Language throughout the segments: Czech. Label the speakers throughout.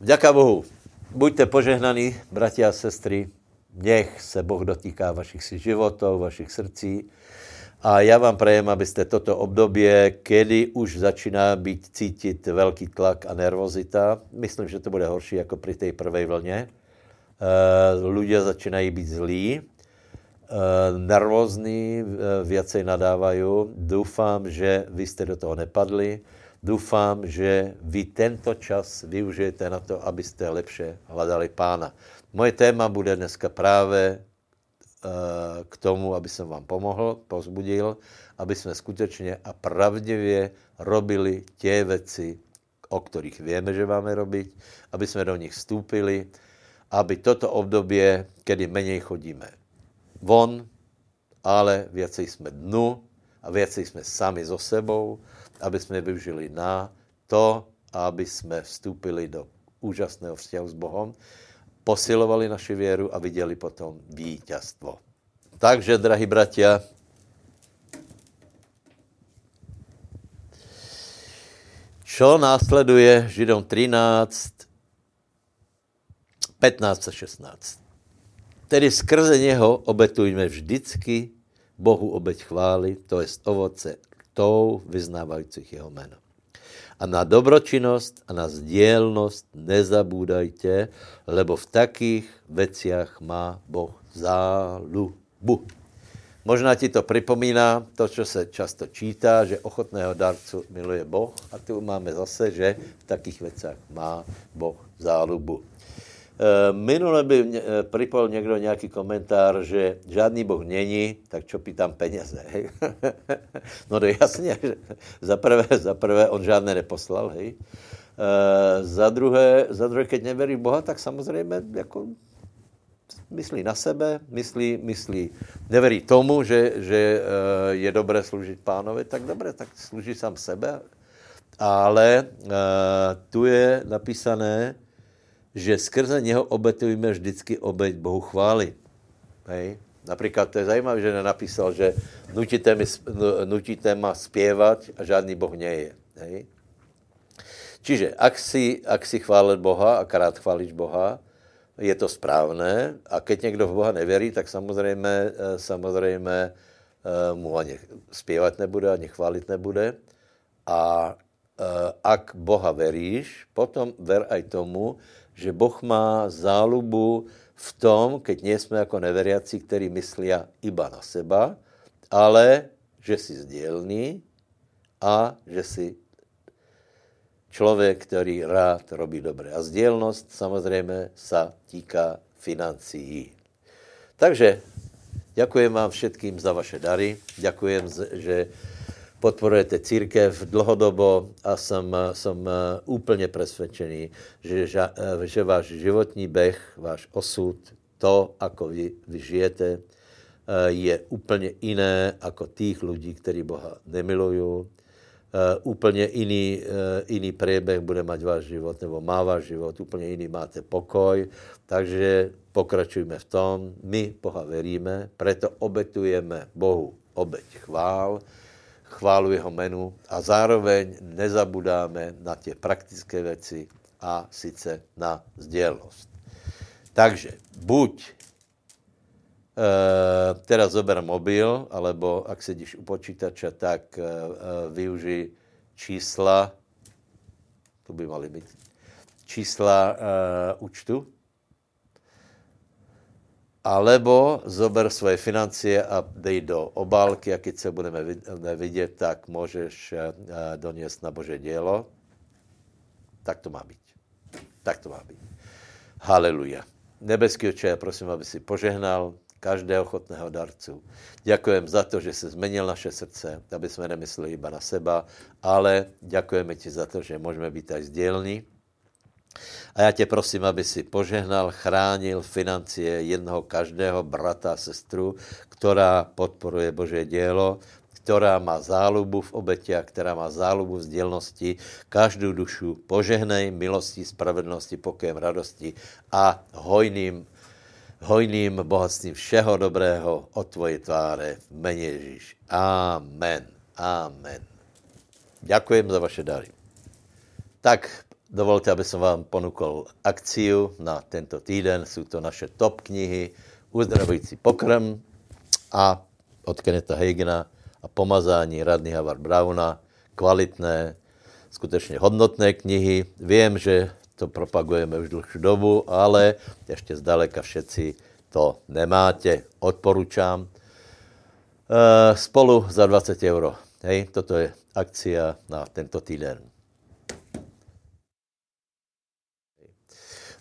Speaker 1: Vďaka Bohu. Buďte požehnaní, bratia a sestry. Nech se Boh dotýká vašich si životov, vašich srdcí. A já vám prajem, abyste toto období, kedy už začíná být cítit velký tlak a nervozita, myslím, že to bude horší jako při té prvé vlně, uh, začínají být zlí, uh, nervózní, uh, viacej nadávají. Doufám, že vy jste do toho nepadli. Doufám, že vy tento čas využijete na to, abyste lepše hledali pána. Moje téma bude dneska právě Eh, k tomu, aby jsem vám pomohl, pozbudil, aby jsme skutečně a pravdivě robili tě věci, o kterých víme, že máme robiť, aby jsme do nich vstúpili, aby toto období, kedy méně chodíme von, ale věci jsme dnu a věci jsme sami so sebou, aby jsme využili na to, aby jsme vstúpili do úžasného vzťahu s Bohem, posilovali naši věru a viděli potom vítězstvo. Takže, drahí bratia, čo následuje Židom 13, 15 a 16. Tedy skrze něho obetujme vždycky Bohu obeť chvály, to je ovoce tou vyznávajících jeho jméno. A na dobročinnost a na sdělnost nezabúdajte, lebo v takých veciach má Boh zálubu. Možná ti to připomíná to, co se často čítá, že ochotného darcu miluje Boh a tu máme zase, že v takých věcech má Boh zálubu. Eh, minule by eh, připojil někdo nějaký komentár, že žádný Boh není, tak čo pýtam peněze. Hej? no to jasně, že za prvé, za prvé on žádné neposlal, hej. E, za druhé, za druhé, keď neverí Boha, tak samozřejmě jako myslí na sebe, myslí, myslí, neverí tomu, že, že je dobré sloužit pánovi, tak dobré, tak služí sám sebe. Ale tu je napísané, že skrze něho obetujeme vždycky obeť Bohu chvály. Hej. Například to je zajímavé, že nenapísal, že nutíte, mi, nutíte ma zpěvat a žádný Boh nie je. Hej. Čiže ak si, ak si chválit Boha a krát chválíš Boha, je to správné a keď někdo v Boha nevěří, tak samozřejmě, eh, samozřejmě eh, mu ani zpěvat nebude, ani chválit nebude. A eh, ak Boha veríš, potom ver aj tomu, že Boh má zálubu v tom, keď nie jsme jako neveriaci, který myslí iba na seba, ale že si sdělný a že si člověk, který rád robí dobré. A sdělnost samozřejmě sa týká financií. Takže děkuji vám všetkým za vaše dary. Děkujem, že podporujete církev dlhodobo a jsem, jsem úplně přesvědčený, že, že váš životní beh, váš osud, to, ako vy, vy žijete, je úplně jiné jako tých lidí, kteří Boha nemilují. Úplně jiný, jiný priebeh bude mať váš život, nebo má váš život, úplně jiný máte pokoj. Takže pokračujeme v tom. My Boha veríme, preto obetujeme Bohu obeť chvál, chválu jeho menu a zároveň nezabudáme na tě praktické věci a sice na sdělnost. Takže buď e, teda zober mobil, alebo ak sedíš u počítača, tak e, využij čísla, tu by mali být, čísla e, účtu, alebo zober svoje financie a dej do obálky a keď se budeme vidět, tak můžeš eh, doniesť na Bože dělo. Tak to má být. Tak to má být. Haleluja. Nebeský oče, já prosím, aby si požehnal každého ochotného darcu. Děkujem za to, že se zmenil naše srdce, aby jsme nemysleli iba na seba, ale děkujeme ti za to, že můžeme být aj sdělní, a já tě prosím, aby si požehnal, chránil financie jednoho každého brata a sestru, která podporuje Bože dělo, která má zálubu v obetě a která má zálubu v sdělnosti, každou dušu požehnej milostí, spravedlnosti, pokojem, radosti a hojným, hojným bohatstvím všeho dobrého od tvoje tváře mene Ježíš. Amen. Amen. Děkujem za vaše dary. Tak dovolte, aby som vám ponúkol akciu na tento týden. Sú to naše top knihy Uzdravující pokrm a od Keneta Hagena a pomazání Radny Havard Browna. Kvalitné, skutečně hodnotné knihy. Vím, že to propagujeme už dlhšiu dobu, ale ještě zdaleka všetci to nemáte. Odporučám. E, spolu za 20 euro. Hej, toto je akcia na tento týden.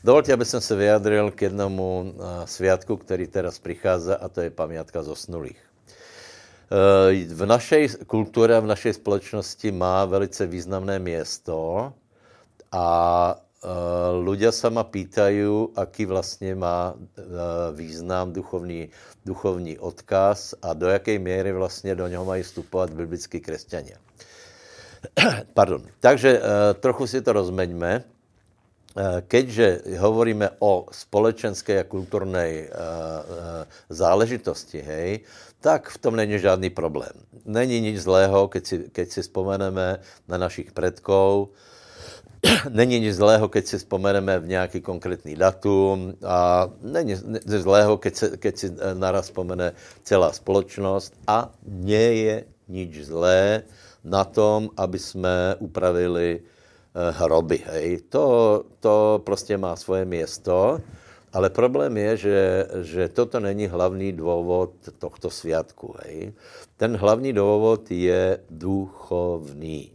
Speaker 1: Dovolte, aby som se vyjadril k jednomu sviatku, který teraz prichádza, a to je pamiatka zosnulých. E, v našej kultuře, v našej společnosti má velice významné město a ľudia sa ma pýtajú, aký vlastně má význam duchovní, duchovní odkaz a do jakej míry vlastně do něho mají vstupovat biblickí křesťania. Pardon. Takže trochu si to rozmeňme. Keďže hovoríme o společenské a kulturnej záležitosti, hej, tak v tom není žádný problém. Není nic zlého, keď si, keď si vzpomeneme na našich predkov, není nic zlého, keď si vzpomeneme v nějaký konkrétní datum a není nic zlého, keď, se, keď si eh, naraz vzpomene celá společnost a nie je nič zlé na tom, aby jsme upravili eh, hroby. Hej. To, to prostě má svoje město, ale problém je, že, že toto není hlavní důvod tohto sviatku. Hej. Ten hlavní důvod je duchovný.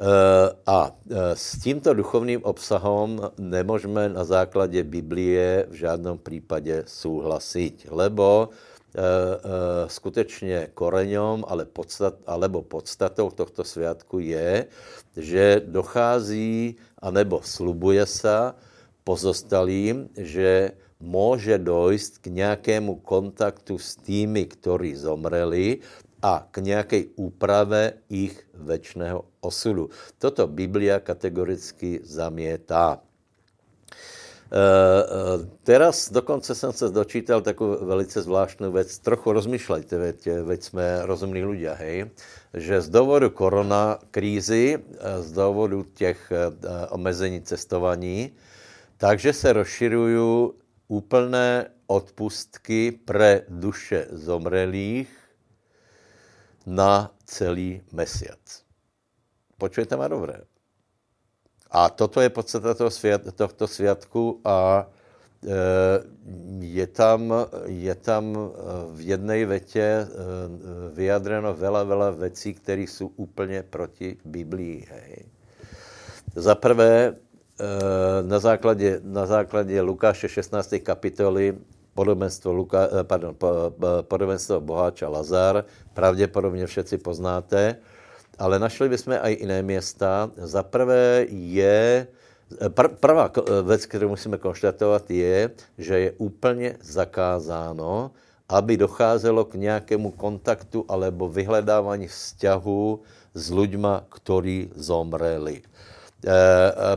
Speaker 1: Eh, a eh, s tímto duchovným obsahom nemůžeme na základě Biblie v žádném případě souhlasit, lebo skutečně koreňom, ale podstat, alebo podstatou tohto sviatku je, že dochází, anebo slubuje se pozostalým, že může dojít k nějakému kontaktu s tými, ktorí zomreli a k nějaké úprave jich večného osudu. Toto Biblia kategoricky zamietá. Uh, uh, teraz dokonce jsem se dočítal takovou velice zvláštnou věc. Trochu rozmýšlejte, veď, veď jsme rozumní ľudia, hej, že z důvodu korona krízy, eh, z důvodu těch omezení cestování, takže se rozširují úplné odpustky pre duše zomrelých na celý mesiac. Počujete ma dobré. A toto je podstata toho sviat, tohto sviatku a e, je tam, je tam e, v jednej vetě e, vyjadreno veľa, veľa vecí, které jsou úplně proti Biblii. Hej. Za prvé, na základě, na základě Lukáše 16. kapitoly podobenstvo, Luka, pardon, podobenstvo Boháča Lazar, pravděpodobně všetci poznáte, ale našli bychom i jiné města. Za prvé je, pr prvá věc, kterou musíme konstatovat, je, že je úplně zakázáno, aby docházelo k nějakému kontaktu alebo vyhledávání vzťahu s ľuďma, ktorí zomreli.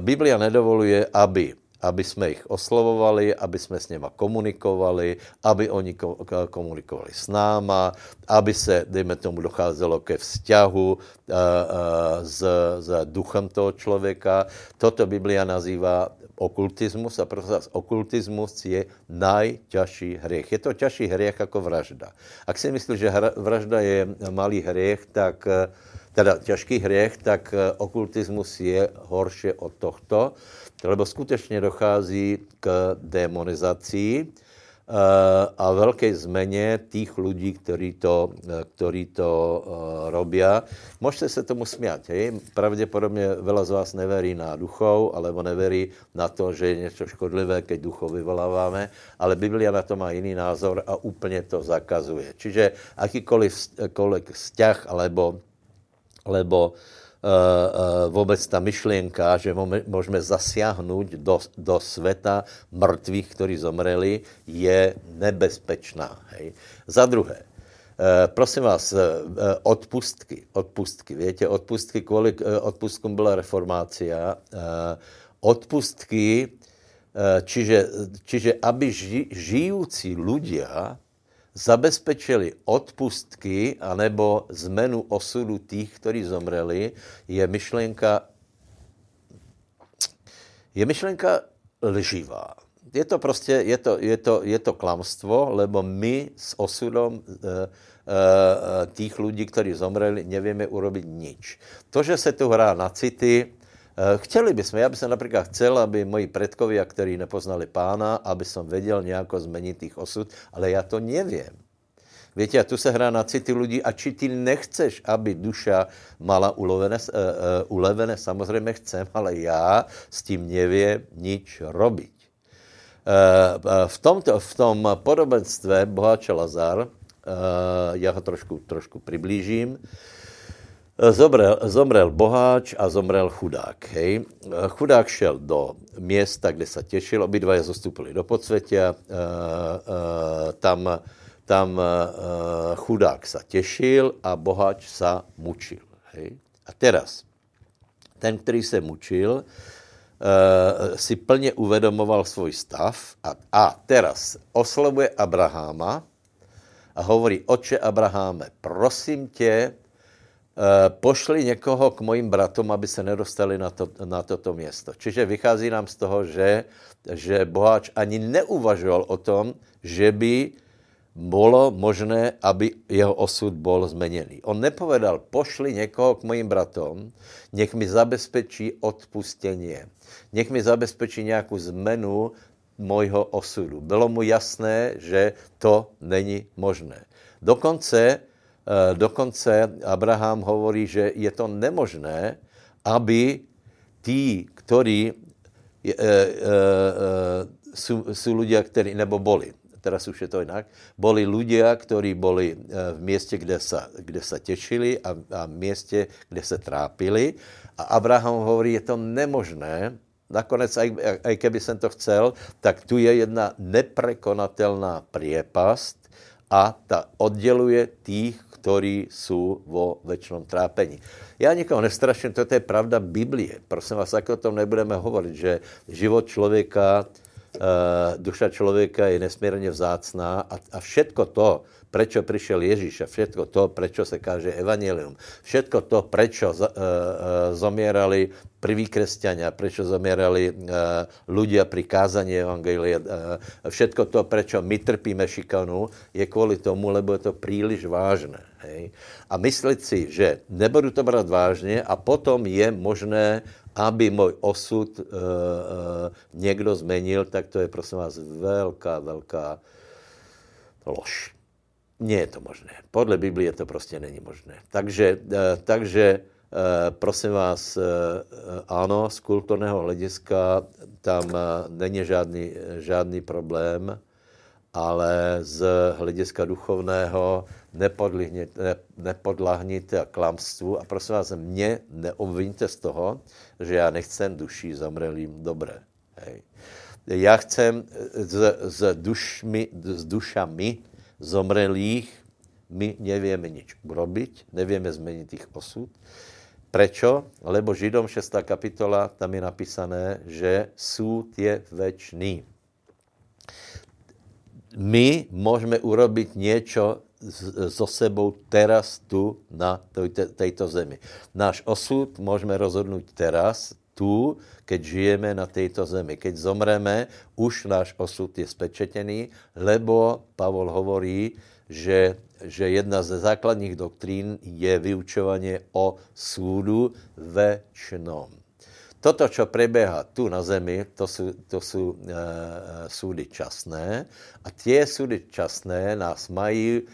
Speaker 1: Biblia nedovoluje, aby aby jsme jich oslovovali, aby jsme s něma komunikovali, aby oni komunikovali s náma, aby se, dejme tomu, docházelo ke vzťahu uh, uh, s, s duchem toho člověka. Toto Biblia nazývá okultismus a proto okultismus je najťažší hriech. Je to ťažší hriech jako vražda. Ak si myslíš, že vražda je malý hriech, tak teda ťažký hriech, tak okultismus je horší od tohto lebo skutečně dochází k demonizaci eh, a velké změně těch lidí, kteří to, který to eh, robia. Můžete se tomu smět, hej? Pravděpodobně veľa z vás neverí na duchov, alebo neverí na to, že je něco škodlivé, keď duchov vyvoláváme, ale Biblia na to má jiný názor a úplně to zakazuje. Čiže akýkoliv vzťah alebo, alebo Eh, eh, vůbec ta myšlienka, že můžeme zasiahnuť do, do světa mrtvých, kteří zomreli, je nebezpečná. Hej. Za druhé, eh, prosím vás, odpustky, odpustky, víte, odpustky, kvůli odpustkům byla reformácia, odpustky, čiže, čiže aby ži, žijící ľudia zabezpečili odpustky anebo zmenu osudu těch, kteří zomreli, je myšlenka je myšlenka lživá. Je to prostě, je to, je to, je to klamstvo, lebo my s osudom e, e, tých lidí, kteří zomreli, nevíme urobit nič. To, že se tu hrá na city, Eh, chtěli bychom, já bych například chcel, aby moji predkovia, kteří nepoznali pána, aby som věděl nějako změnit jich osud, ale já to nevím. Víte, a tu se hrá na city lidí a či ty nechceš, aby duša mala ulovené, uh, uh, ulevené, samozřejmě chcem, ale já s tím nevím nič robiť. Uh, v, tomto, v tom podobenstve boháče Lazar, já ho trošku, trošku přiblížím, Zomrel, zomrel boháč a zomrel chudák. Hej. Chudák šel do města, kde se těšil, obidva je zostupili do podsvětě, uh, uh, tam, tam uh, chudák se těšil a boháč se mučil. Hej. A teraz, ten, který se mučil, si plně uvedomoval svůj stav a, a teraz oslovuje Abraháma a hovorí, oče Abraháme, prosím tě, pošli někoho k mojim bratům, aby se nedostali na, to, na toto město. Čiže vychází nám z toho, že, že boháč ani neuvažoval o tom, že by bylo možné, aby jeho osud byl změněný. On nepovedal, pošli někoho k mojim bratům, nech mi zabezpečí odpustění. Nech mi zabezpečí nějakou zmenu mojho osudu. Bylo mu jasné, že to není možné. Dokonce Eh, dokonce Abraham hovorí, že je to nemožné, aby tí, kteří jsou, eh, eh, jsou ľudia, kteří, nebo boli, teraz už je to jinak, boli ľudia, kteří boli v městě, kde se, kde se těšili a, a městě, kde se trápili. A Abraham hovorí, je to nemožné, nakonec, aj, keby jsem to chcel, tak tu je jedna neprekonatelná priepast a ta odděluje tých, kteří jsou vo väčšnom trápení. Já nikoho nestraším, to je pravda Biblie. Prosím vás, jako o tom nebudeme hovorit, že život člověka, uh, duša člověka je nesmírně vzácná a, a všetko to, prečo přišel Ježíš a všetko to, prečo se káže evangelium, všetko to, prečo uh, uh, zomierali prví křesťania, prečo zomierali uh, ľudia pri kázaní evangelia, všetko to, prečo my trpíme šikanu, je kvůli tomu, lebo je to příliš vážné. Hej? A myslet si, že nebudu to brát vážně a potom je možné, aby můj osud uh, uh, někdo zmenil, tak to je prosím vás velká, velká lož. Nie je to možné. Podle Biblie to prostě není možné. Takže, eh, takže eh, prosím vás, eh, ano, z kulturného hlediska tam není žádný, žádný problém, ale z hlediska duchovného nepodlahněte, nepodlahněte klamstvu a prosím vás, mě neobviňte z toho, že já nechcem duší zamrelým dobré. Hej. Já chcem s, s, dušmi, s dušami zomrelých my nevíme nič urobiť, nevíme změnit jich osud. Prečo? Lebo Židom 6. kapitola, tam je napísané, že súd je večný. My můžeme urobit něco so sebou teraz tu na této zemi. Náš osud můžeme rozhodnout teraz, tu, keď žijeme na této zemi. Keď zomreme, už náš osud je spečetený, lebo Pavol hovorí, že, že jedna ze základních doktrín je vyučování o súdu večnom. Toto, čo preběhá tu na zemi, to jsou, to jsou e, súdy časné a tie súdy časné nás mají,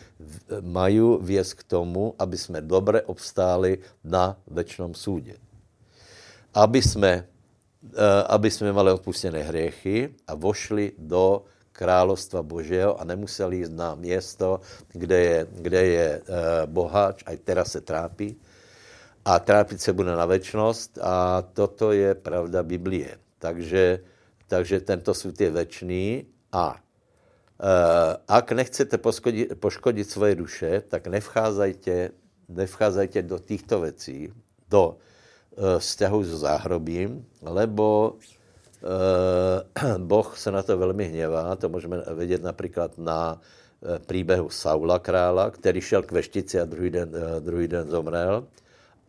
Speaker 1: mají věc k tomu, aby jsme dobře obstáli na večnom súde aby jsme, eh, aby jsme mali odpustené hriechy a vošli do královstva Božího a nemuseli jít na město, kde je, kde je eh, boháč, a teraz se trápí. A trápit se bude na večnost a toto je pravda Biblie. Takže, takže tento svět je večný a uh, ak nechcete poškodit, poškodit svoje duše, tak nevcházajte, nevcházajte do těchto věcí, do Eh, vzťahu s záhrobím, lebo eh, Boh se na to velmi hněvá, to můžeme vidět například na eh, příběhu Saula krála, který šel k veštici a druhý den, druhý den zomrel.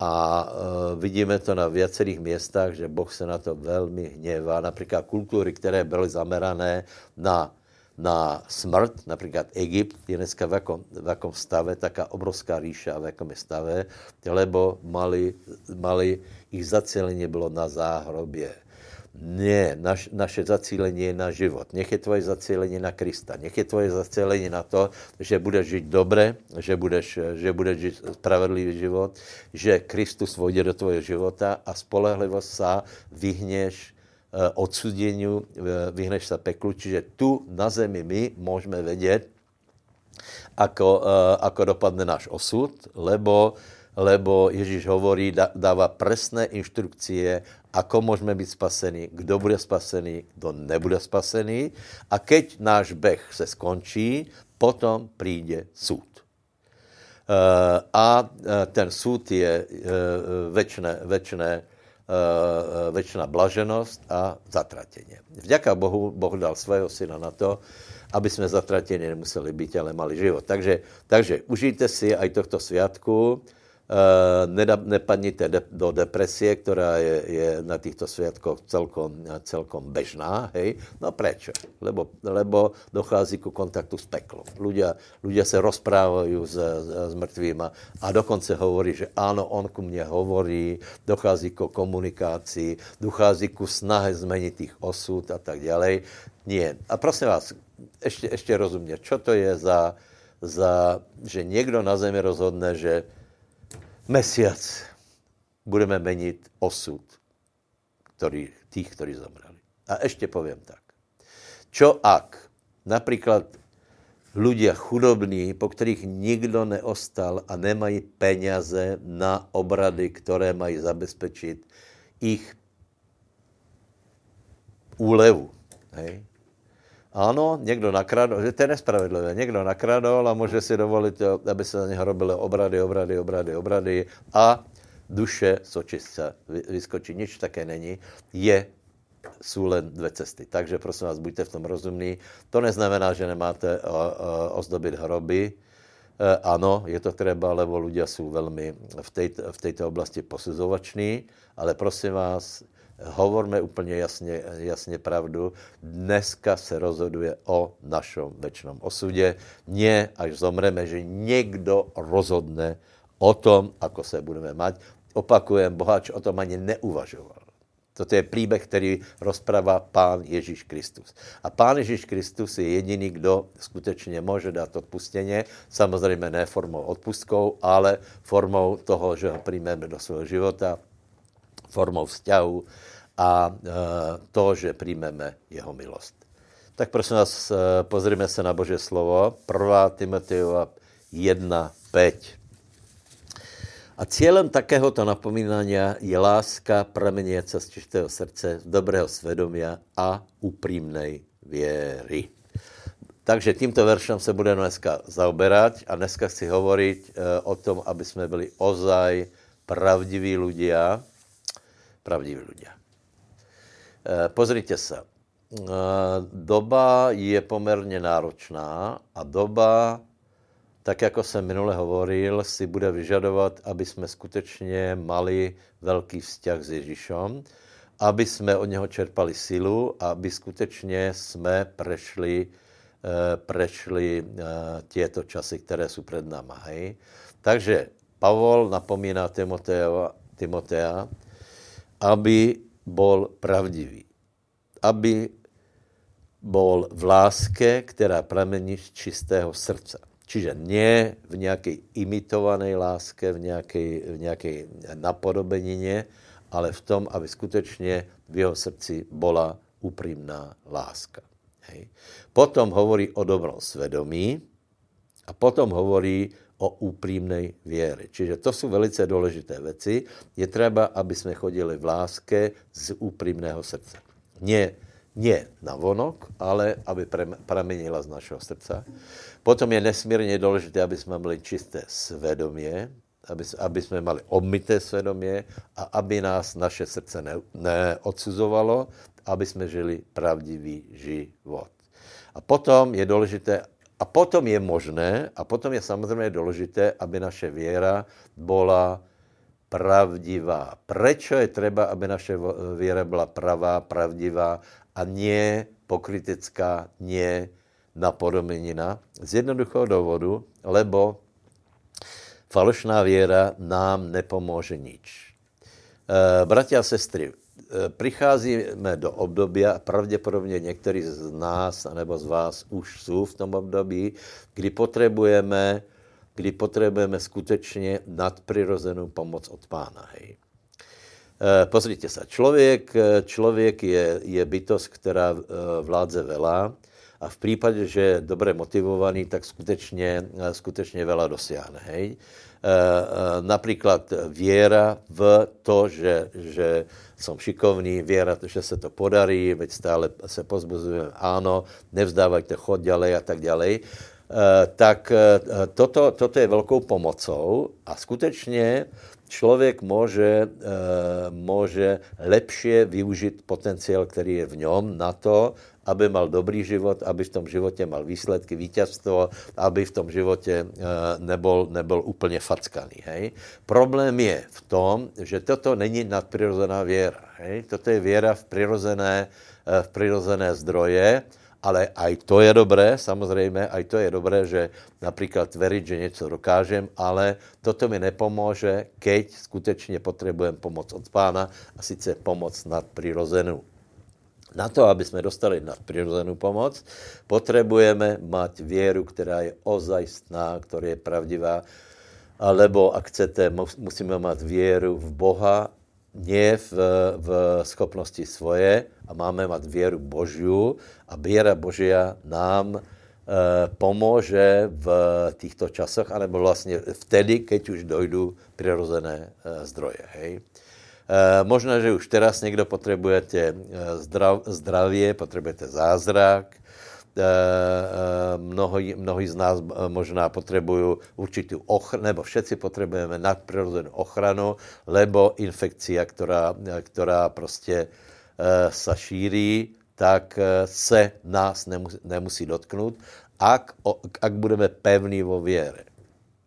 Speaker 1: a vidíme to na viacerých miestach, že Boh se na to velmi hněvá. Například kultury, které byly zamerané na, na smrt, například Egypt je dneska v jakom, v jakom stave, taká obrovská ríša v jakom je stave, lebo mali, mali ich zacelenie bylo na záhrobě ne, naš, naše zacílení je na život. Nech je tvoje zacílení na Krista. Nech je tvoje zacílení na to, že budeš žít dobře, že budeš, že budeš žít spravedlivý život, že Kristus vojde do tvojho života a spolehlivost sa vyhneš odsudění, eh, vyhneš se peklu. Čiže tu na zemi my můžeme vědět, ako, eh, ako dopadne náš osud, lebo lebo Ježíš hovorí, dává presné inštrukcie, ako můžeme být spasení, kdo bude spasený, kdo nebude spasený. A keď náš beh se skončí, potom přijde soud. Eh, a eh, ten soud je večné, večné, večná blaženost a zatratěně. Vďaka Bohu, Boh dal svého syna na to, aby jsme zatratení nemuseli být, ale mali život. Takže, takže užijte si aj tohto sviatku, Eh, nepadnite do depresie, která je, je na těchto světkoch celkom, celkom bežná, hej. No prečo? Lebo, lebo dochází ku kontaktu s peklom. Ľudia, ľudia se rozprávají s, s mrtvýma a dokonce hovorí, že áno, on ku mně hovorí, dochází ku komunikaci, dochází ku snahe změnit tých osud a tak dále. Nie. A prosím vás, ještě, ještě rozumně, čo to je za, za, že někdo na zemi rozhodne, že mesiac budeme menit osud který, tých, kteří zomreli. A ještě povím tak. Čo ak například ľudia chudobní, po kterých nikdo neostal a nemají peněze na obrady, které mají zabezpečit ich úlevu. Hej? Ano, někdo nakradl, že to je nespravedlivé, někdo nakradl a může si dovolit, aby se za něho robily obrady, obrady, obrady, obrady a duše z očistce vyskočí. Nič také není. Je jsou len dvě cesty. Takže prosím vás, buďte v tom rozumní. To neznamená, že nemáte ozdobit hroby. E, ano, je to třeba, lebo ľudia jsou velmi v, v této oblasti posuzovační, ale prosím vás, hovorme úplně jasně, jasně pravdu, dneska se rozhoduje o našem večnom osudě. Nie, až zomreme, že někdo rozhodne o tom, ako se budeme mať. Opakujem, boháč o tom ani neuvažoval. Toto je příběh, který rozprává Pán Ježíš Kristus. A Pán Ježíš Kristus je jediný, kdo skutečně může dát odpustěně, samozřejmě ne formou odpustkou, ale formou toho, že ho přijmeme do svého života, formou vzťahu a e, to, že přijmeme jeho milost. Tak prosím vás, e, pozrime se na Bože slovo. 1. Timoteova 1.5. A cílem takéhoto napomínání je láska prameniaca z čistého srdce, dobrého svědomia a upřímnej věry. Takže tímto veršem se budeme dneska zaoberať a dneska chci hovoriť e, o tom, aby jsme byli ozaj pravdiví ľudia, pravdiví ľudia. Eh, pozrite se. Eh, doba je poměrně náročná a doba, tak jako jsem minule hovoril, si bude vyžadovat, aby jsme skutečně mali velký vzťah s Ježíšem, aby jsme od něho čerpali silu, aby skutečně jsme prešli, eh, prešli těto časy, které jsou před náma. Hej? Takže Pavol napomíná Timotea, Timotea aby bol pravdivý. Aby bol v láske, která pramení z čistého srdce. Čiže nie v nějaké imitované láske, v nějaké, v nějaké napodobenině, ale v tom, aby skutečně v jeho srdci byla úprimná láska. Hej. Potom hovorí o dobrom svědomí a potom hovorí o úprimnej věry. Čiže to jsou velice důležité věci. Je třeba, aby jsme chodili v láske z úprimného srdce. Nie, nie na vonok, ale aby pramenila z našeho srdca. Potom je nesmírně důležité, aby jsme měli čisté svědomě, aby, aby jsme mali obmité svědomě a aby nás naše srdce ne, neodsuzovalo, aby jsme žili pravdivý život. A potom je důležité, a potom je možné, a potom je samozřejmě důležité, aby naše věra byla pravdivá. Prečo je třeba, aby naše víra byla pravá, pravdivá a nie pokritická, nie napodomenina? Z jednoduchého důvodu, lebo falošná věra nám nepomůže nič. E, bratia a sestry, přicházíme do období, a pravděpodobně někteří z nás nebo z vás už jsou v tom období, kdy potřebujeme kdy potřebujeme skutečně nadprirozenou pomoc od pána. Hej. E, pozrite se, člověk, člověk je, je bytost, která vládze velá a v případě, že je dobře motivovaný, tak skutečně, skutečně vela dosáhne. Hej. Například věra v to, že, že jsem šikovný, věra, že se to podarí, veď stále se pozbuzujeme, ano, nevzdávajte, chod ďalej a tak ďalej. Eh, tak eh, toto, toto je velkou pomocou a skutečně člověk může, eh, může lepšie využít potenciál, který je v něm na to, aby mal dobrý život, aby v tom životě mal výsledky, vítězstvo, aby v tom životě nebol, nebol úplně fackaný. Hej? Problém je v tom, že toto není nadprirozená věra. Hej? Toto je věra v přirozené, v přirozené zdroje, ale aj to je dobré, samozřejmě, aj to je dobré, že například veriť, že něco dokážem, ale toto mi nepomůže, keď skutečně potřebujem pomoc od pána a sice pomoc nadprirozenou. Na to, aby jsme dostali nadprirozenou pomoc, potřebujeme mať věru, která je ozajstná, která je pravdivá, alebo, ak chcete, musíme mít věru v Boha nie v, v schopnosti svoje a máme mít věru Božiu a věra Božia nám e, pomůže v těchto časoch, anebo vlastně vtedy, keď už dojdu přirozené e, zdroje. Hej. E, možná, že už teraz někdo potřebujete zdrav, zdravě, potřebujete zázrak, Eh, eh, mnohí, z nás eh, možná potřebují určitou ochranu, nebo všetci potřebujeme nadprirozenou ochranu, lebo infekcia, která, která prostě se šíří, tak se nás nemusí, nemusí dotknout, ak, ak budeme pevní vo věre.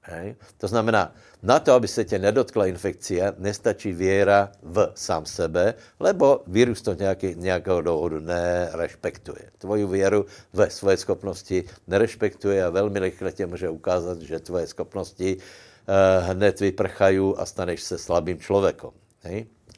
Speaker 1: Hej? To znamená, na to, aby se tě nedotkla infekce, nestačí věra v sám sebe, lebo vírus to nějaký, nějakého důvodu nerespektuje. Tvoju věru ve svoje schopnosti nerespektuje a velmi rychle tě může ukázat, že tvoje schopnosti uh, hned vyprchají a staneš se slabým člověkem.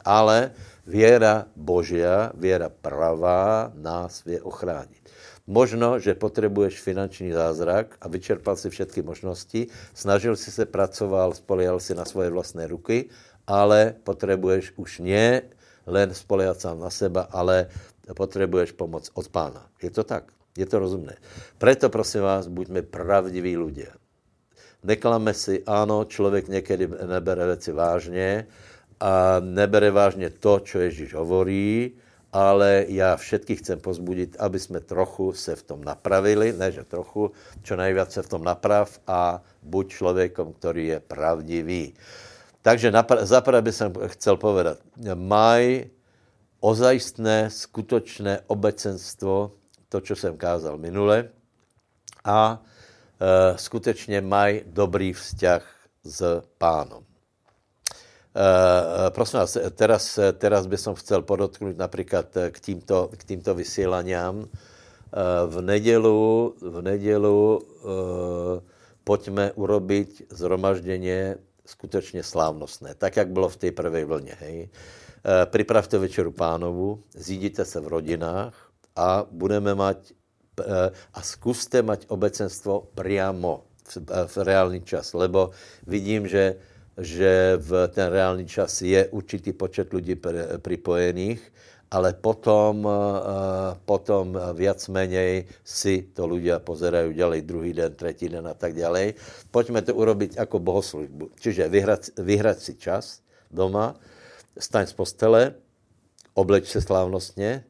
Speaker 1: Ale věra Božia, věra pravá nás vě ochránit. Možno, že potřebuješ finanční zázrak a vyčerpal si všechny možnosti, snažil si se, pracoval, spolehal si na svoje vlastné ruky, ale potřebuješ už ne len spolehat sám na seba, ale potřebuješ pomoc od pána. Je to tak? Je to rozumné. Preto prosím vás, buďme pravdiví lidé. Neklame si, ano, člověk někdy nebere věci vážně a nebere vážně to, co Ježíš hovorí, ale já všetky chcem pozbudit, aby jsme trochu se v tom napravili, ne že trochu, čo nejvíc se v tom naprav a buď člověkom, který je pravdivý. Takže zaprvé bych chcel povedat, maj ozajstné, skutočné obecenstvo, to, co jsem kázal minule, a e, skutečně maj dobrý vzťah s pánom. Uh, prosím vás, teraz, teraz by som chcel podotknout například k týmto, k týmto vysílaniam. Uh, v nedělu, v nedělu pojďme urobiť zhromažděně skutečně slávnostné, tak, jak bylo v té prvé vlně. Hej. Pripravte večeru pánovu, zídite se v rodinách a budeme mať a zkuste mať obecenstvo priamo v, v reálný čas, lebo vidím, že že v ten reálný čas je určitý počet lidí připojených, ale potom, eh, potom viac menej si to ľudia pozerají ďalej druhý den, třetí den a tak ďalej. Pojďme to urobiť jako bohoslužbu. Čiže vyhrať, vyhrať si čas doma, staň z postele, obleč se slávnostně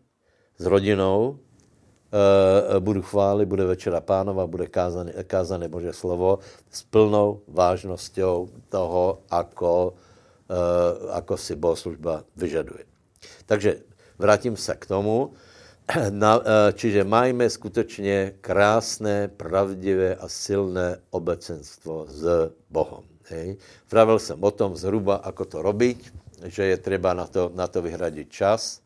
Speaker 1: s rodinou, budu chválit, bude večera pánova, bude kázané, kázané Bože slovo s plnou vážností toho, ako, eh, ako si bohoslužba vyžaduje. Takže vrátím se k tomu. Na, eh, čiže majme skutečně krásné, pravdivé a silné obecenstvo s Bohem. Hej. Pravil jsem o tom zhruba, ako to robiť, že je treba na to, na to vyhradiť čas, eh,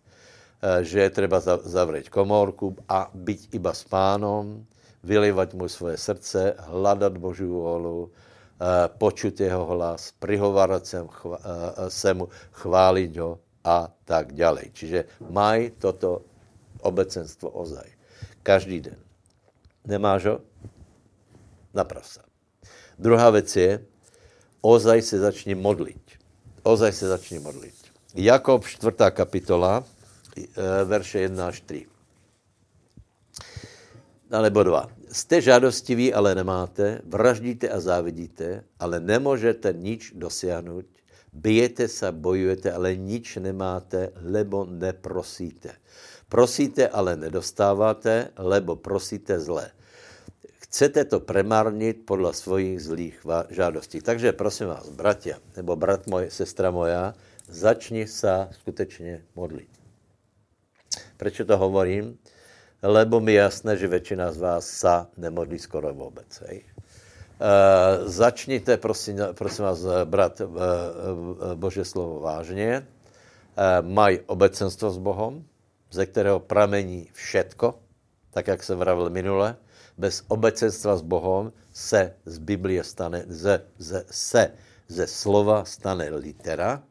Speaker 1: že je treba zavrieť komórku a byť iba s pánom, vylivať mu svoje srdce, hľadať Božiu volu, eh, počuť jeho hlas, prihovárať se, se mu, chváliť ho a tak ďalej. Čiže maj toto obecenstvo ozaj. Každý den. Nemáš ho? Naprav sa. Druhá věc je, ozaj se začni modlit. Ozaj se začni modlit. Jakob 4. kapitola, eh, verše 1 až 3. Alebo 2. Jste žádostiví, ale nemáte, vraždíte a závidíte, ale nemůžete nič dosáhnout, bijete se, bojujete, ale nič nemáte, lebo neprosíte. Prosíte, ale nedostáváte, lebo prosíte zle chcete to premarnit podle svojich zlých žádostí. Takže prosím vás, bratia, nebo brat můj, sestra moja, začni se skutečně modlit. Proč to hovorím? Lebo mi jasné, že většina z vás sa nemodlí skoro vůbec. Hej? Uh, začněte, prosím, prosím vás, brat, uh, uh, Bože slovo vážně. Uh, maj obecenstvo s Bohem, ze kterého pramení všetko, tak jak jsem vravil minule bez obecenstva s Bohem se z Biblie stane, ze, ze, se ze slova stane litera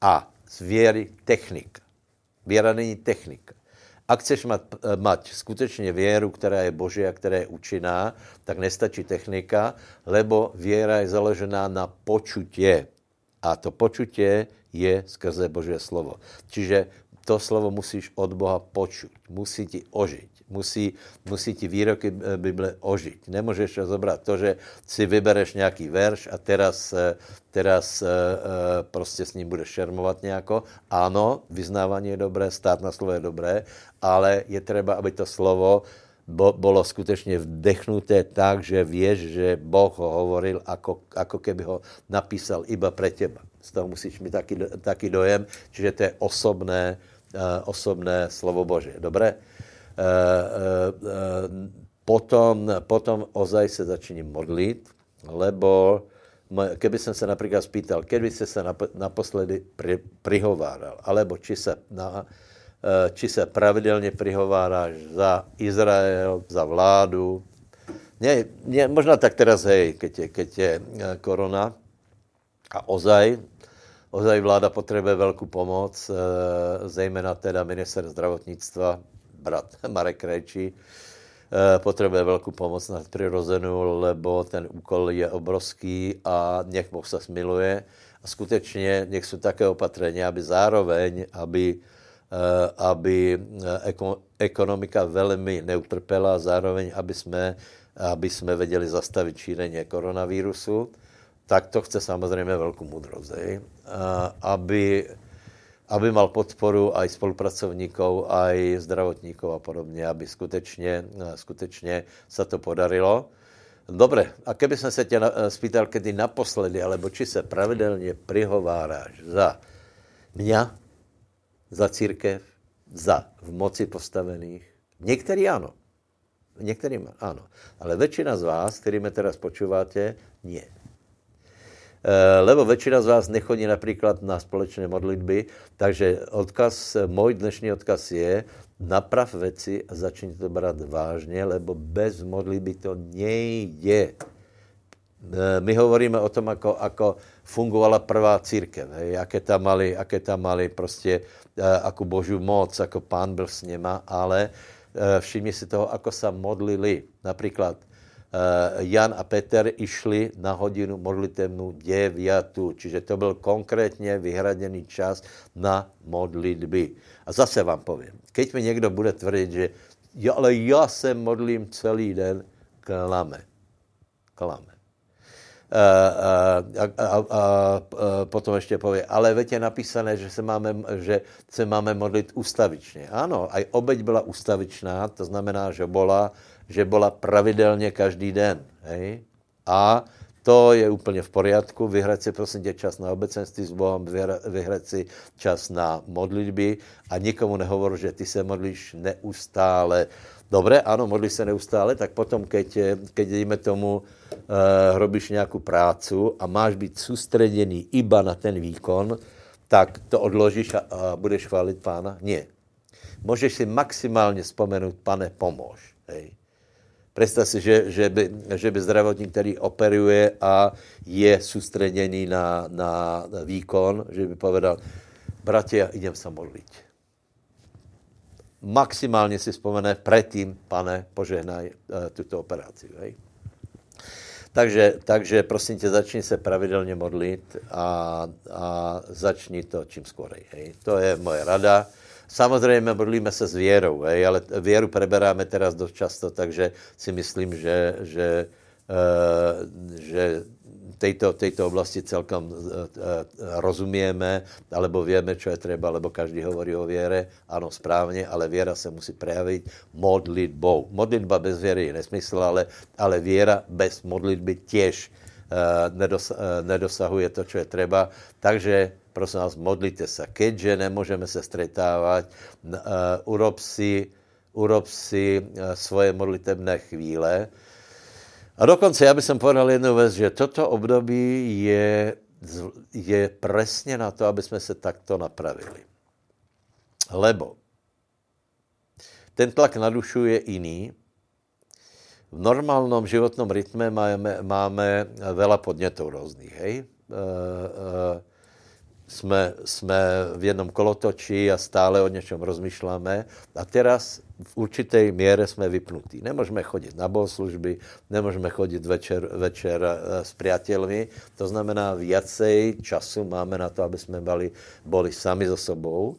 Speaker 1: a z věry technika. Věra není technika. A chceš mať, mať skutečně věru, která je Boží a která je účinná, tak nestačí technika, lebo věra je založená na počutě. A to počutě je skrze Boží slovo. Čiže to slovo musíš od Boha počuť. Musí ti ožiť musí, musí ti výroky eh, Bible ožiť. Nemůžeš zobrať to, že si vybereš nějaký verš a teraz, eh, teraz eh, prostě s ním budeš šermovat nějako. Ano, vyznávání je dobré, stát na slovo je dobré, ale je třeba, aby to slovo bylo skutečně vdechnuté tak, že víš, že Boh ho hovoril, ako, ako keby ho napísal iba pre teba. Z toho musíš mít taky, taky dojem, čiže to je osobné, osobné slovo Bože. Dobré? Eh, eh, potom, potom ozaj se začni modlit, lebo keby jsem se například spýtal, kedy jste se naposledy pri, prihováral, alebo či se, na, eh, či se pravidelně prihováráš za Izrael, za vládu. Ne, ne, možná tak teraz, hej, keď je, keď je korona a ozaj, ozaj vláda potřebuje velkou pomoc, zejména teda minister zdravotnictva, brat Marek Krejčí, eh, potřebuje velkou pomoc na přirozenou, lebo ten úkol je obrovský a nech Boh se smiluje. A skutečně nech jsou také opatrení, aby zároveň, aby, eh, aby eh, ekonomika velmi neutrpela, zároveň, aby jsme, aby jsme věděli zastavit šíření koronavírusu, tak to chce samozřejmě velkou moudrost. Aby aby mal podporu aj spolupracovníkov, aj zdravotníkov a podobně, aby skutečně, skutečně se to podarilo. Dobre, a keby jsem se tě spýtal, kedy naposledy, alebo či se pravidelně prihováráš za mě, za církev, za v moci postavených, některý ano. Některým ano. Ale většina z vás, který mě teraz počúváte, nie. Eh, lebo většina z vás nechodí například na společné modlitby, takže odkaz, můj dnešní odkaz je, naprav věci a začni to brát vážně, lebo bez modlitby to nejde. Eh, my hovoríme o tom, ako, ako fungovala prvá církev, hej, aké tam mali, aké tam mali prostě, uh, ako boží moc, ako pán byl s něma, ale všimni si toho, ako se modlili. Například Eh, Jan a Peter išli na hodinu modlitevnou deviatu, čiže to byl konkrétně vyhraděný čas na modlitby. A zase vám povím, keď mi někdo bude tvrdit, že ja, ale já se modlím celý den, klame. Klame. A, a, a, a, a potom ještě pově, ale veď je napísané, že se máme, že se máme modlit ustavičně. Ano, aj obeď byla ustavičná, to znamená, že byla že byla pravidelně každý den. Hej? A To je úplně v poriadku. Vyhrať si prosím tě čas na obecenství s Bohem, vyhrať si čas na modlitby a nikomu nehovor, že ty se modlíš neustále. Dobré, ano, modlíš se neustále, tak potom, keď, keď dejme tomu, uh, robíš nějakou prácu a máš být soustředěný iba na ten výkon, tak to odložíš a, a budeš chválit pána? Nie. Můžeš si maximálně vzpomenout, pane, pomož. Hej. Představ si, že, že, by, že by zdravotník, který operuje a je soustředěný na, na výkon, že by povedal, bratě, idem se modlit. Maximálně si vzpomene předtím, pane, požehnaj uh, tuto operaci. Hej. Takže, takže prosím tě, začni se pravidelně modlit a, a začni to čím skorej. Hej. To je moje rada. Samozřejmě modlíme se s věrou, hej, ale věru preberáme teraz dost často, takže si myslím, že, že, uh, že tejto, tejto oblasti celkom uh, uh, rozumieme, alebo vieme, čo je treba, lebo každý hovorí o věre, ano, správně, ale věra se musí prejavit modlitbou. Modlitba bez věry je nesmysl, ale, ale věra bez modlitby těž nedos, nedosahuje to, čo je treba. Takže prosím vás, modlite se. Keďže nemůžeme se stretávat, uh, urob si, urob si uh, svoje modlitebné chvíle. A dokonce já bych povedal jednu věc, že toto období je, je přesně na to, aby jsme se takto napravili. Lebo ten tlak na dušu je jiný. V normálnom životnom rytme máme, máme veľa podnětů různých, hej? Uh, uh, jsme, jsme v jednom kolotoči a stále o něčem rozmýšláme. A teraz v určité míře jsme vypnutí. Nemůžeme chodit na bohoslužby, nemůžeme chodit večer, večer eh, s přátelmi. To znamená, viacej času máme na to, aby jsme byli, byli sami so sobou.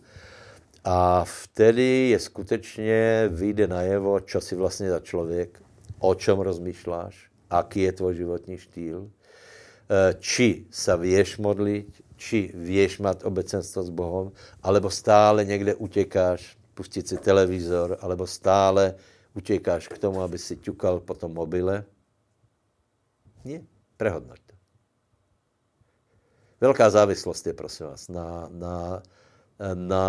Speaker 1: A vtedy je skutečně, vyjde najevo, čo si vlastně za člověk, o čem rozmýšláš, aký je tvoj životní štýl, eh, či sa vieš modliť, či vieš mať obecenstvo s Bohem, alebo stále někde utěkáš pustit si televizor, alebo stále utěkáš k tomu, aby si ťukal po tom mobile. Nie, prehodnoť to. Velká závislost je, prosím vás, na, na, na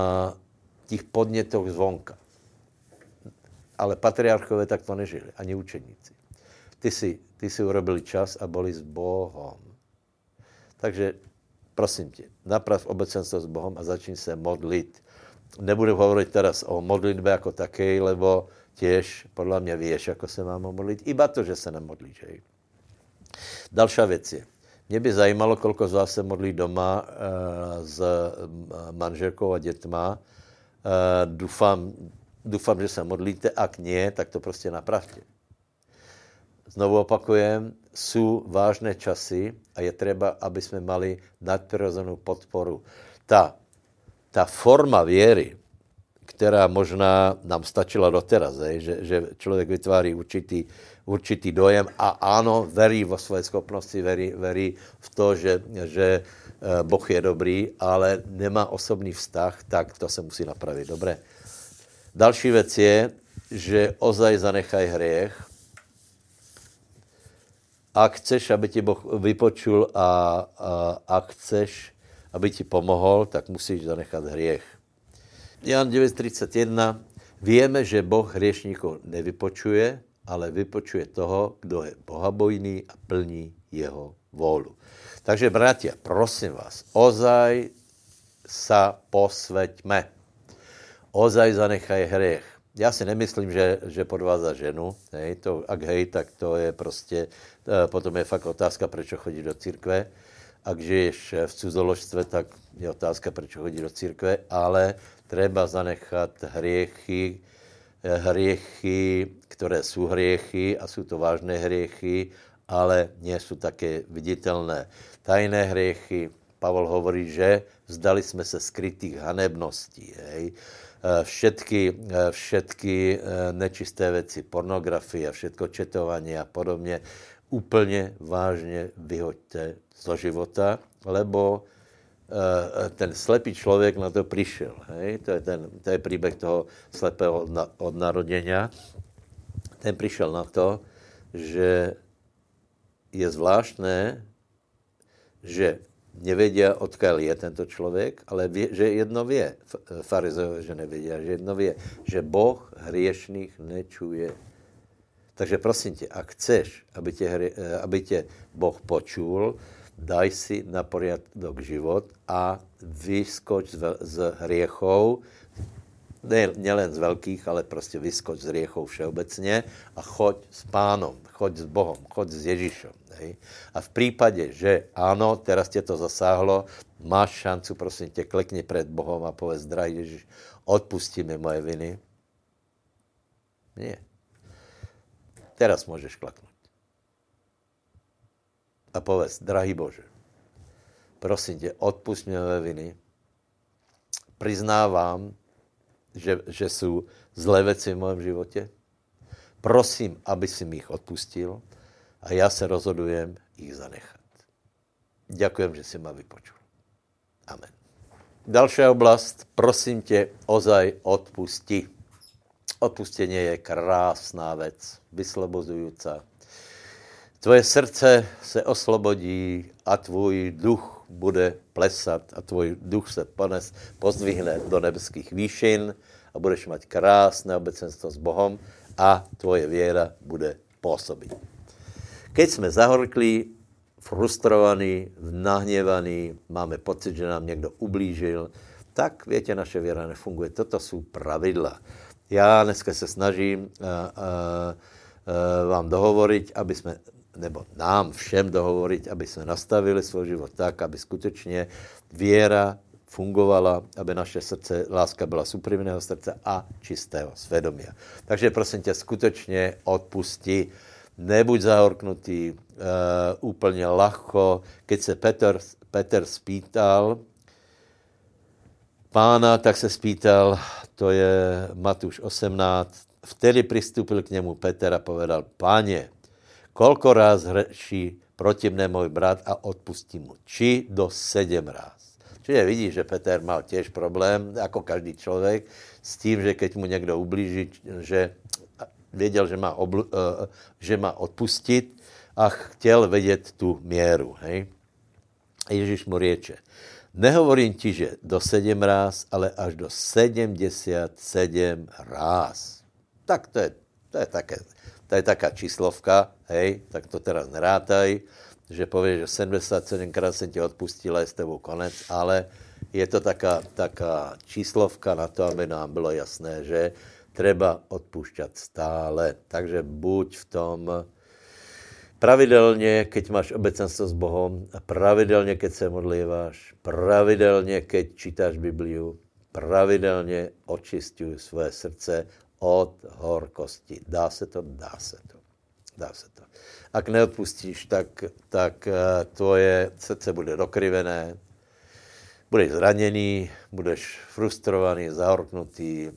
Speaker 1: těch podnětoch zvonka. Ale patriarchové tak to nežili, ani učeníci. Ty si, ty si urobili čas a boli s Bohom. Takže prosím tě, naprav obecenstvo s Bohem a začni se modlit. Nebudu hovorit teraz o modlitbě jako také, lebo těž podle mě víš, jako se mám modlit. Iba to, že se nemodlíš. Hej. Další věc je, mě by zajímalo, kolko z vás se modlí doma uh, s manželkou a dětma. Uh, doufám, doufám, že se modlíte, ak nie, tak to prostě napravte. Znovu opakujem, jsou vážné časy a je třeba, aby jsme mali nadpřirozenou podporu. Ta, ta forma věry, která možná nám stačila doteraz, že, že člověk vytváří určitý, určitý dojem a ano, verí vo své schopnosti, verí, verí v to, že, že eh, Boh je dobrý, ale nemá osobný vztah, tak to se musí napravit. Dobré. Další věc je, že ozaj zanechaj hriech, a chceš, aby ti Boh vypočul a, a, a chceš, aby ti pomohol, tak musíš zanechat hriech. Jan 9.31. Víme, že Boh hriešníkov nevypočuje, ale vypočuje toho, kdo je bohabojný a plní jeho vůlu. Takže, bratia, prosím vás, ozaj sa posveťme. Ozaj zanechaj hriech já si nemyslím, že, že podvázá ženu, hej, to, ak hej, tak to je prostě, e, potom je fakt otázka, proč chodí do církve. Ak žiješ v cudzoložstve, tak je otázka, proč chodí do církve, ale treba zanechat hriechy, e, hriechy, které jsou hriechy a jsou to vážné hriechy, ale nie jsou také viditelné. Tajné hriechy, Pavel hovorí, že vzdali jsme se skrytých hanebností. Hej. Eh, všetky, eh, všetky eh, nečisté věci, pornografie všetko četování a podobně, úplně vážně vyhoďte zo života, lebo ten slepý člověk na to přišel. To, je ten, to je příběh toho slepého od, od narodění. Ten přišel na to, že je zvláštné, že nevěděl, odkud je tento člověk, ale vě, že jedno vě, farizové, že nevěděl, že jedno vě, že Boh hriešných nečuje. Takže prosím tě, a chceš, aby tě, aby tě Boh počul, daj si na poriadok život a vyskoč z, z hriechov, ne, nielen z velkých, ale prostě vyskoč z hriechov všeobecně a choď s pánom, choď s Bohom, choď s Ježíšem. Hej? A v případě, že ano, teraz tě to zasáhlo, máš šancu, prosím tě, klekni před Bohom a povedz, drahý Ježíš, odpustí mi moje viny. Nie. Teraz můžeš klaknout. A povedz, drahý Bože, prosím tě, odpust mi moje viny. Priznávám, že, že jsou zlé věci v mém životě. Prosím, aby si mi jich odpustil a já se rozhodujem jich zanechat. Děkujem, že jsi ma vypočul. Amen. Další oblast, prosím tě, ozaj odpusti. Odpustění je krásná věc, vyslobozující. Tvoje srdce se oslobodí a tvůj duch bude plesat a tvůj duch se pones, pozdvihne do nebeských výšin a budeš mít krásné obecenstvo s Bohem a tvoje věra bude působit. Keď jsme zahorklí, frustrovaní, nahněvaní, máme pocit, že nám někdo ublížil, tak větě, naše věra nefunguje. Toto jsou pravidla. Já dneska se snažím uh, uh, uh, vám dohovorit, aby jsme, nebo nám všem dohovorit, aby jsme nastavili svůj život tak, aby skutečně věra fungovala, aby naše srdce, láska byla suprimného srdce a čistého svědomí. Takže prosím tě, skutečně odpusti nebuď zahorknutý, uh, úplně lehko. Keď se Petr, Petr spýtal pána, tak se spýtal, to je Matuš 18, vtedy přistupil k němu Petr a povedal, páně, kolko ráz hřeší proti mne můj brat a odpustí mu. Či do sedm ráz. Čiže vidíš, že Petr mal těž problém, jako každý člověk, s tím, že keď mu někdo ublíží, že věděl, že má, oblu, uh, že má odpustit a chtěl vědět tu měru. Hej? Ježíš mu rieče, nehovorím ti, že do sedm ráz, ale až do sedmdesiat sedm ráz. Tak to je, to je také, to je taká číslovka, hej, tak to teraz nerátaj, že pověš, že 77 krát jsem ti odpustil a je s tebou konec, ale je to taká, taká číslovka na to, aby nám bylo jasné, že treba odpúšťat stále. Takže buď v tom pravidelně, keď máš obecenstvo s Bohom, pravidelně, keď se modlíváš, pravidelně, keď čítáš Bibliu, pravidelně očistuj svoje srdce od horkosti. Dá se to? Dá se to. Dá se to. Ak neodpustíš, tak, tak eh, tvoje srdce bude dokrivené, budeš zraněný, budeš frustrovaný, zahorknutý,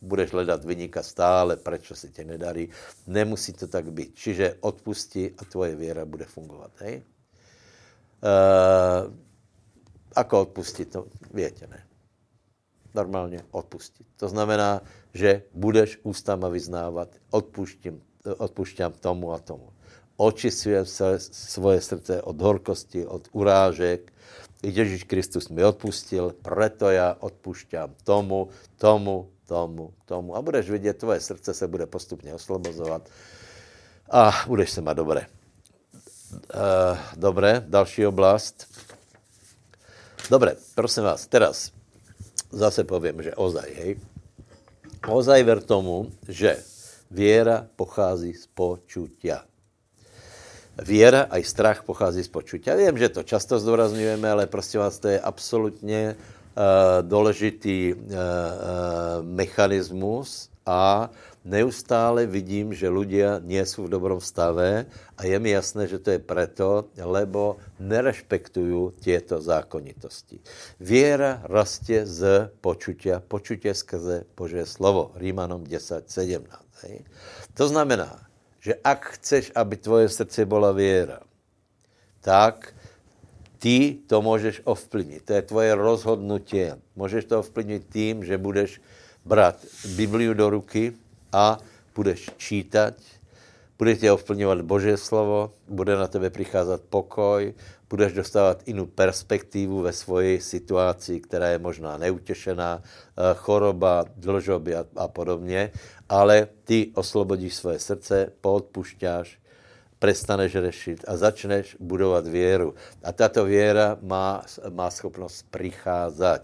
Speaker 1: budeš hledat vyníka stále, proč se ti nedarí. Nemusí to tak být. Čiže odpusti a tvoje věra bude fungovat. Hej? Uh, ako odpustit? To větě, ne. Normálně odpustit. To znamená, že budeš ústama vyznávat, odpuštím, odpušťám tomu a tomu. Očistuje se svoje srdce od horkosti, od urážek. Ježíš Kristus mi odpustil, preto já odpušťám tomu, tomu, tomu, tomu. A budeš vidět, tvoje srdce se bude postupně oslobozovat a budeš se mít dobré. Uh, dobré, další oblast. Dobré, prosím vás, teraz zase povím, že ozaj, hej. Ozaj ver tomu, že věra pochází z počutia. Věra a i strach pochází z počutia. Vím, že to často zdůrazňujeme, ale prostě vás to je absolutně Eh, důležitý eh, eh, mechanismus a neustále vidím, že ľudia nie sú v dobrom stave a je mi jasné, že to je preto, lebo nerešpektujú tieto zákonitosti. Viera rastie z počutia, počutie skrze Božie slovo. Rímanom 10, 17. Hej. To znamená, že ak chceš, aby tvoje srdce byla viera, tak ty to můžeš ovplyvnit. To je tvoje rozhodnutí. Můžeš to ovplyvnit tím, že budeš brát Bibliu do ruky a budeš čítat, bude tě ovplňovat Boží slovo, bude na tebe přicházet pokoj, budeš dostávat jinou perspektivu ve svojej situaci, která je možná neutěšená, eh, choroba, dlžoby a, a podobně, ale ty oslobodíš své srdce, poodpušťáš, prestaneš řešit a začneš budovat věru. A tato věra má, má schopnost přicházet.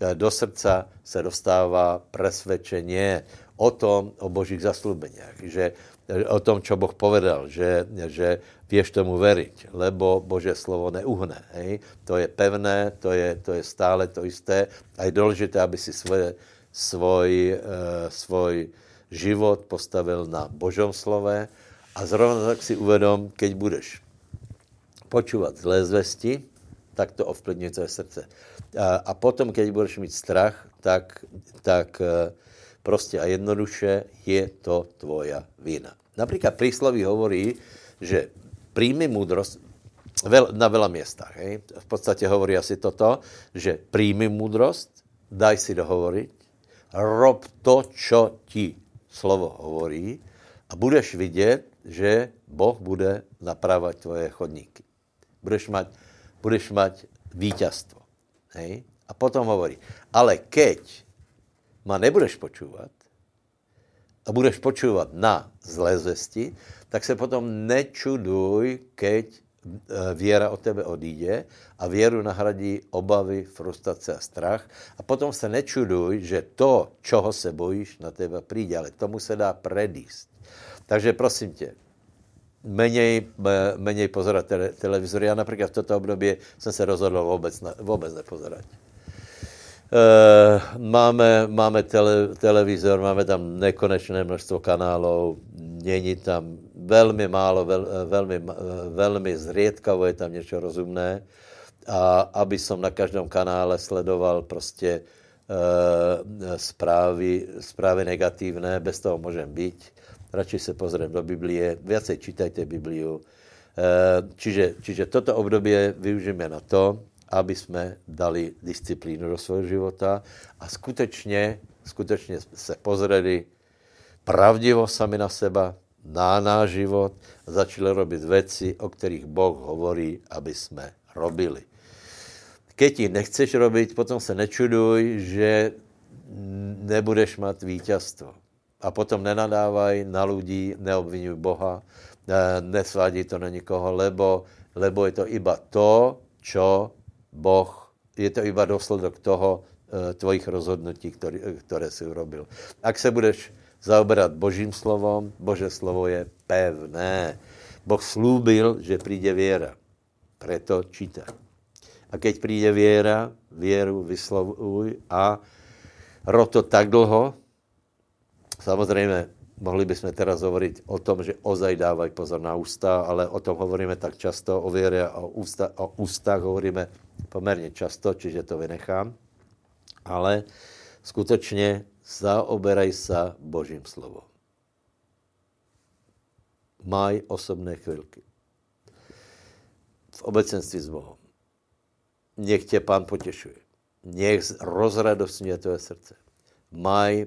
Speaker 1: Eh, do srdca se dostává presvedčení o tom, o božích zaslubeniach, že o tom, čo Boh povedal, že, že vieš tomu veriť, lebo Bože slovo neuhne. Hej? To je pevné, to je, to je stále to isté a je důležité, aby si svoje, svoj, uh, svoj život postavil na Božom slove a zrovna tak si uvedom, keď budeš počúvat zlé zvesti, tak to ovplyvňuje tvoje srdce. A, a potom, keď budeš mít strach, tak, tak uh, Prostě a jednoduše je to tvoja vina. Například prísloví hovorí, že príjmi múdrosť na veľa miestach. Hej? V podstate hovorí asi toto, že príjmi múdrosť, daj si dohovoriť, rob to, čo ti slovo hovorí a budeš vidět, že Boh bude napravať tvoje chodníky. Budeš mať, budeš mať víťazstvo. Hej? A potom hovorí, ale keď ma nebudeš počúvat a budeš počúvat na zlé zvesti, tak se potom nečuduj, keď e, věra od tebe odíde a věru nahradí obavy, frustrace a strach. A potom se nečuduj, že to, čoho se bojíš, na tebe přijde, ale tomu se dá predíst. Takže prosím tě, menej, menej pozerať televizory. Já například v toto období jsem se rozhodl vůbec, vůbec nepozerať. Eh, máme, máme tele, televizor, máme tam nekonečné množstvo kanálů, není tam velmi málo, vel, eh, velmi, eh, velmi zriedkavo je tam něco rozumné a aby som na každém kanále sledoval prostě uh, zprávy, zprávy negatívne, bez toho můžem být. Radši se pozriem do Biblie, viacej čítajte Bibliu. Uh, čiže, čiže toto období využijeme na to, aby jsme dali disciplínu do svého života a skutečně, skutečně se pozreli pravdivo sami na seba, na náš život a začali robit věci, o kterých Boh hovorí, aby jsme robili. Keď ji nechceš robit, potom se nečuduj, že nebudeš mít vítězstvo. A potom nenadávaj na lidí, neobvinuj Boha, nesvádí to na nikoho, lebo, lebo je to iba to, čo Boh, je to iba dosledok toho e, tvojich rozhodnutí, který, které si urobil. Ak se budeš zaoberat Božím slovom, Bože slovo je pevné. Boh slúbil, že přijde věra. Preto čítaj. A keď přijde věra, věru vyslovuj a roto tak dlho, samozřejmě mohli bychom teraz hovoriť o tom, že ozaj dávaj pozor na ústa, ale o tom hovoríme tak často, o věře a o, ústa, o ústách hovoríme poměrně často, čiže to vynechám. Ale skutečně zaoberaj se Božím slovom. Maj osobné chvilky. V obecenství s Bohem. Nech tě Pán potěšuje. Nech rozradostňuje tvoje srdce. Maj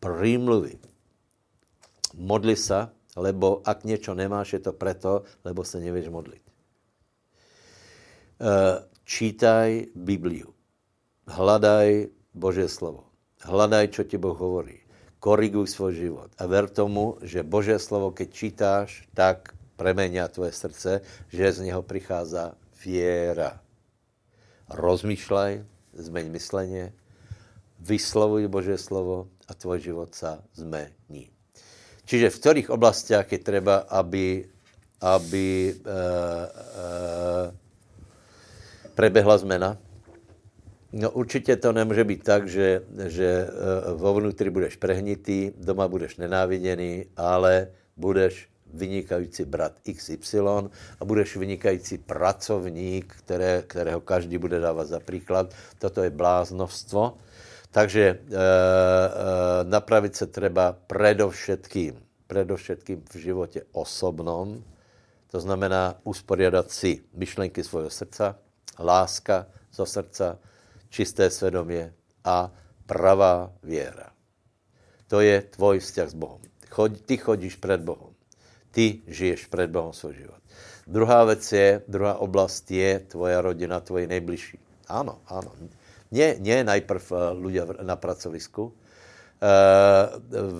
Speaker 1: prímluvy. Modli se, lebo ak něco nemáš, je to preto, lebo se nevíš modlit. Eh, čítaj Bibliu. Hľadaj Božie slovo. Hľadaj, čo ti Boh hovorí. Koriguj svůj život. A ver tomu, že Božie slovo, keď čítáš, tak premenia tvoje srdce, že z něho přichází věra. Rozmýšlej, zmeň mysleně, vyslovuj Božie slovo a tvoj život se zmení. Čiže v kterých oblastiach je třeba, aby, aby uh, uh, prebehla zmena? No určitě to nemůže být tak, že, že eh, vo vnútri budeš prehnitý, doma budeš nenáviděný, ale budeš vynikající brat XY a budeš vynikající pracovník, které, kterého každý bude dávat za příklad. Toto je bláznovstvo. Takže e, e, napravit se třeba predovšetkým, predovšetkým v životě osobnom, to znamená usporiadat si myšlenky svého srdca, láska zo srdca, čisté svědomě a pravá věra. To je tvoj vzťah s Bohem. Ty chodíš před Bohem. ty žiješ před Bohem svůj život. Druhá věc je, druhá oblast je tvoja rodina, tvoji nejbližší. Ano, ano. Nie, nie najprv ľudia na pracovisku. E,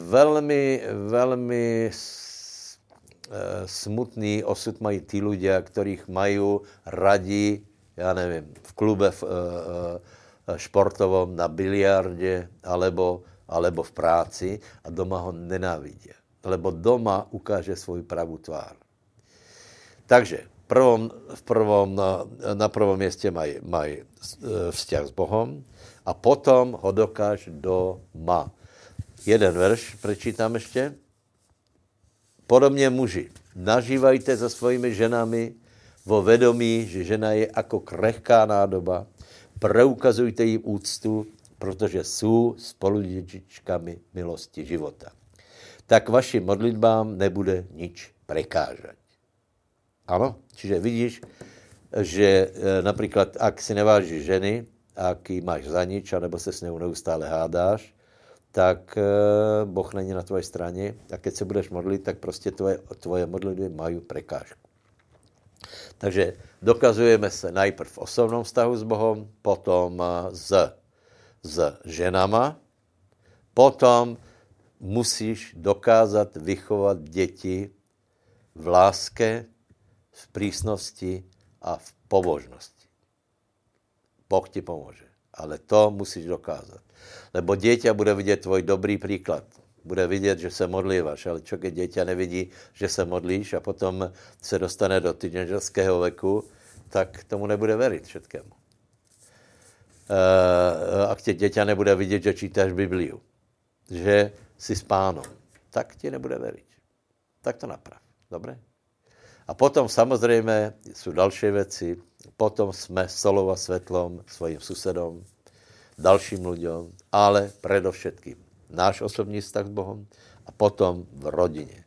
Speaker 1: velmi, velmi smutný osud mají ty ľudia, kterých mají radí, já nevím, v klube v, športovom, na biliardě, alebo, alebo v práci a doma ho nenávidí. Lebo doma ukáže svůj pravou tvár. Takže prvom, v prvom, na, prvom městě mají, mají e, vzťah s Bohem a potom ho dokáž doma. Jeden verš prečítám ještě. Podobně muži, nažívajte se svými ženami vo vedomí, že žena je jako krehká nádoba, preukazujte jim úctu, protože jsou spoludědičkami milosti života. Tak vašim modlitbám nebude nič prekážet. Ano, čiže vidíš, že e, například, ak si nevážíš ženy, ak ji máš za nič, anebo se s ňou neustále hádáš, tak e, Boh není na tvojej straně a keď se budeš modlit, tak prostě tvoje, tvoje modlitby mají prekážku. Takže dokazujeme se najprv v osobnom vztahu s Bohem, potom e, s, s ženama, potom musíš dokázat vychovat děti v láske, v prísnosti a v pobožnosti. Boh ti pomůže. Ale to musíš dokázat. Lebo dieťa bude vidět tvoj dobrý příklad. Bude vidět, že se modlíváš, ale keď dieťa nevidí, že se modlíš a potom se dostane do teenagerského veku, tak tomu nebude veriť všetkému. Uh, ak tě dieťa nebude vidět, že čítáš Bibliu, že jsi s pánom, tak ti nebude veriť. Tak to naprav. Dobre? A potom samozřejmě jsou další věci. Potom jsme solou a svetlom svojim susedom, dalším lidem, ale předovšetkým náš osobní vztah s Bohem a potom v rodině.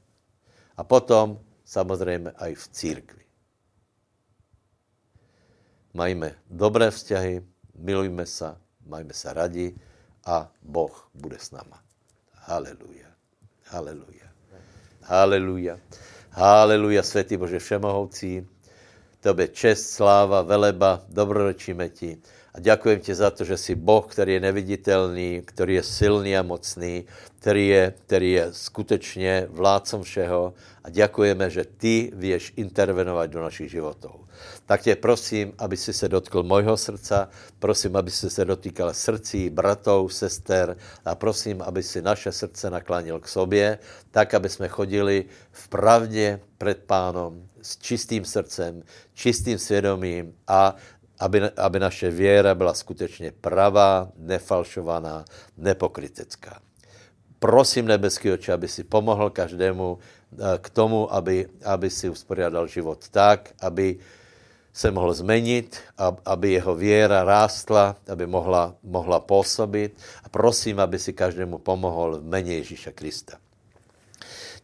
Speaker 1: A potom samozřejmě i v církvi. Majme dobré vzťahy, milujme se, majme se radi a Boh bude s náma. Haleluja. Haleluja. Haleluja. Haleluja, světý Bože všemohoucí. Tobě čest, sláva, veleba, dobroročíme ti. A děkujem ti za to, že jsi Boh, který je neviditelný, který je silný a mocný, který je, který je skutečně vládcem všeho. A děkujeme, že ty věš intervenovat do našich životů tak tě prosím, aby si se dotkl mojho srdca, prosím, aby si se dotýkal srdcí bratou, sester a prosím, aby si naše srdce naklánil k sobě, tak, aby jsme chodili v pravdě před pánom s čistým srdcem, čistým svědomím a aby, aby naše věra byla skutečně pravá, nefalšovaná, nepokrytecká. Prosím nebeský oče, aby si pomohl každému eh, k tomu, aby, aby si uspořádal život tak, aby se mohl změnit, aby jeho věra rástla, aby mohla, mohla působit. A prosím, aby si každému pomohl v jméně Ježíša Krista.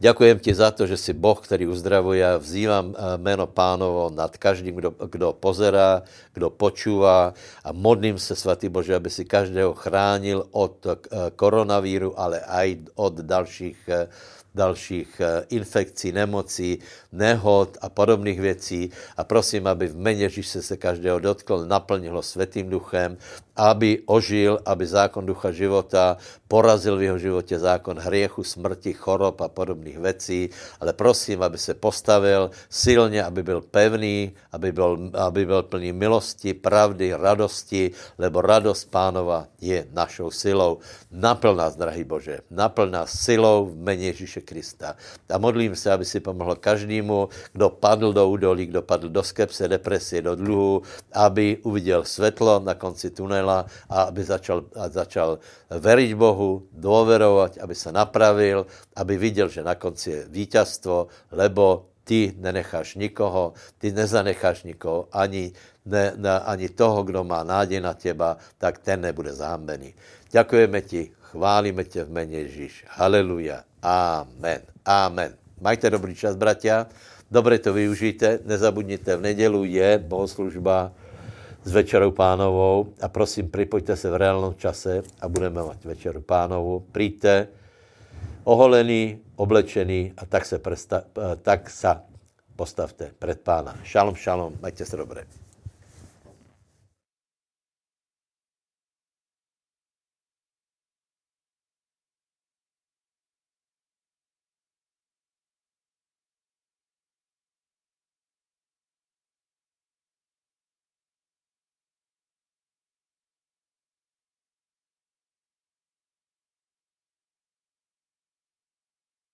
Speaker 1: Děkujem ti za to, že jsi Boh, který uzdravuje. Vzývám eh, jméno pánovo nad každým, kdo, kdo pozerá, kdo počúvá a modlím se, svatý Bože, aby si každého chránil od eh, koronavíru, ale i od dalších eh, dalších infekcí, nemocí, nehod a podobných věcí. A prosím, aby v jméně Ježíše se každého dotkl, naplnilo světým duchem, aby ožil, aby zákon ducha života porazil v jeho životě zákon hriechu, smrti, chorob a podobných věcí. Ale prosím, aby se postavil silně, aby byl pevný, aby byl, aby byl plný milosti, pravdy, radosti, lebo radost pánova je našou silou. Naplň nás, drahý Bože, naplň nás silou v jméně Ježíše Krista. A modlím se, aby si pomohl každému, kdo padl do údolí, kdo padl do skepse, depresie, do dluhu, aby uviděl světlo na konci tunela a aby začal, a začal veriť Bohu, dôverovať, aby se napravil, aby viděl, že na konci je víťazstvo, lebo ty nenecháš nikoho, ty nezanecháš nikoho, ani, ne, ne, ani toho, kdo má nádej na těba, tak ten nebude zahambený. Děkujeme ti, chválíme tě v jméně Ježíš. Haleluja. Amen. Amen. Majte dobrý čas, bratia. Dobře to využijte. Nezabudněte, v nedělu je bohoslužba s Večerou pánovou a prosím, připojte se v reálnom čase a budeme mít Večeru pánovou. Přijďte, oholený, oblečený a tak se, presta, tak sa postavte před pána. Šalom, šalom, majte se dobré.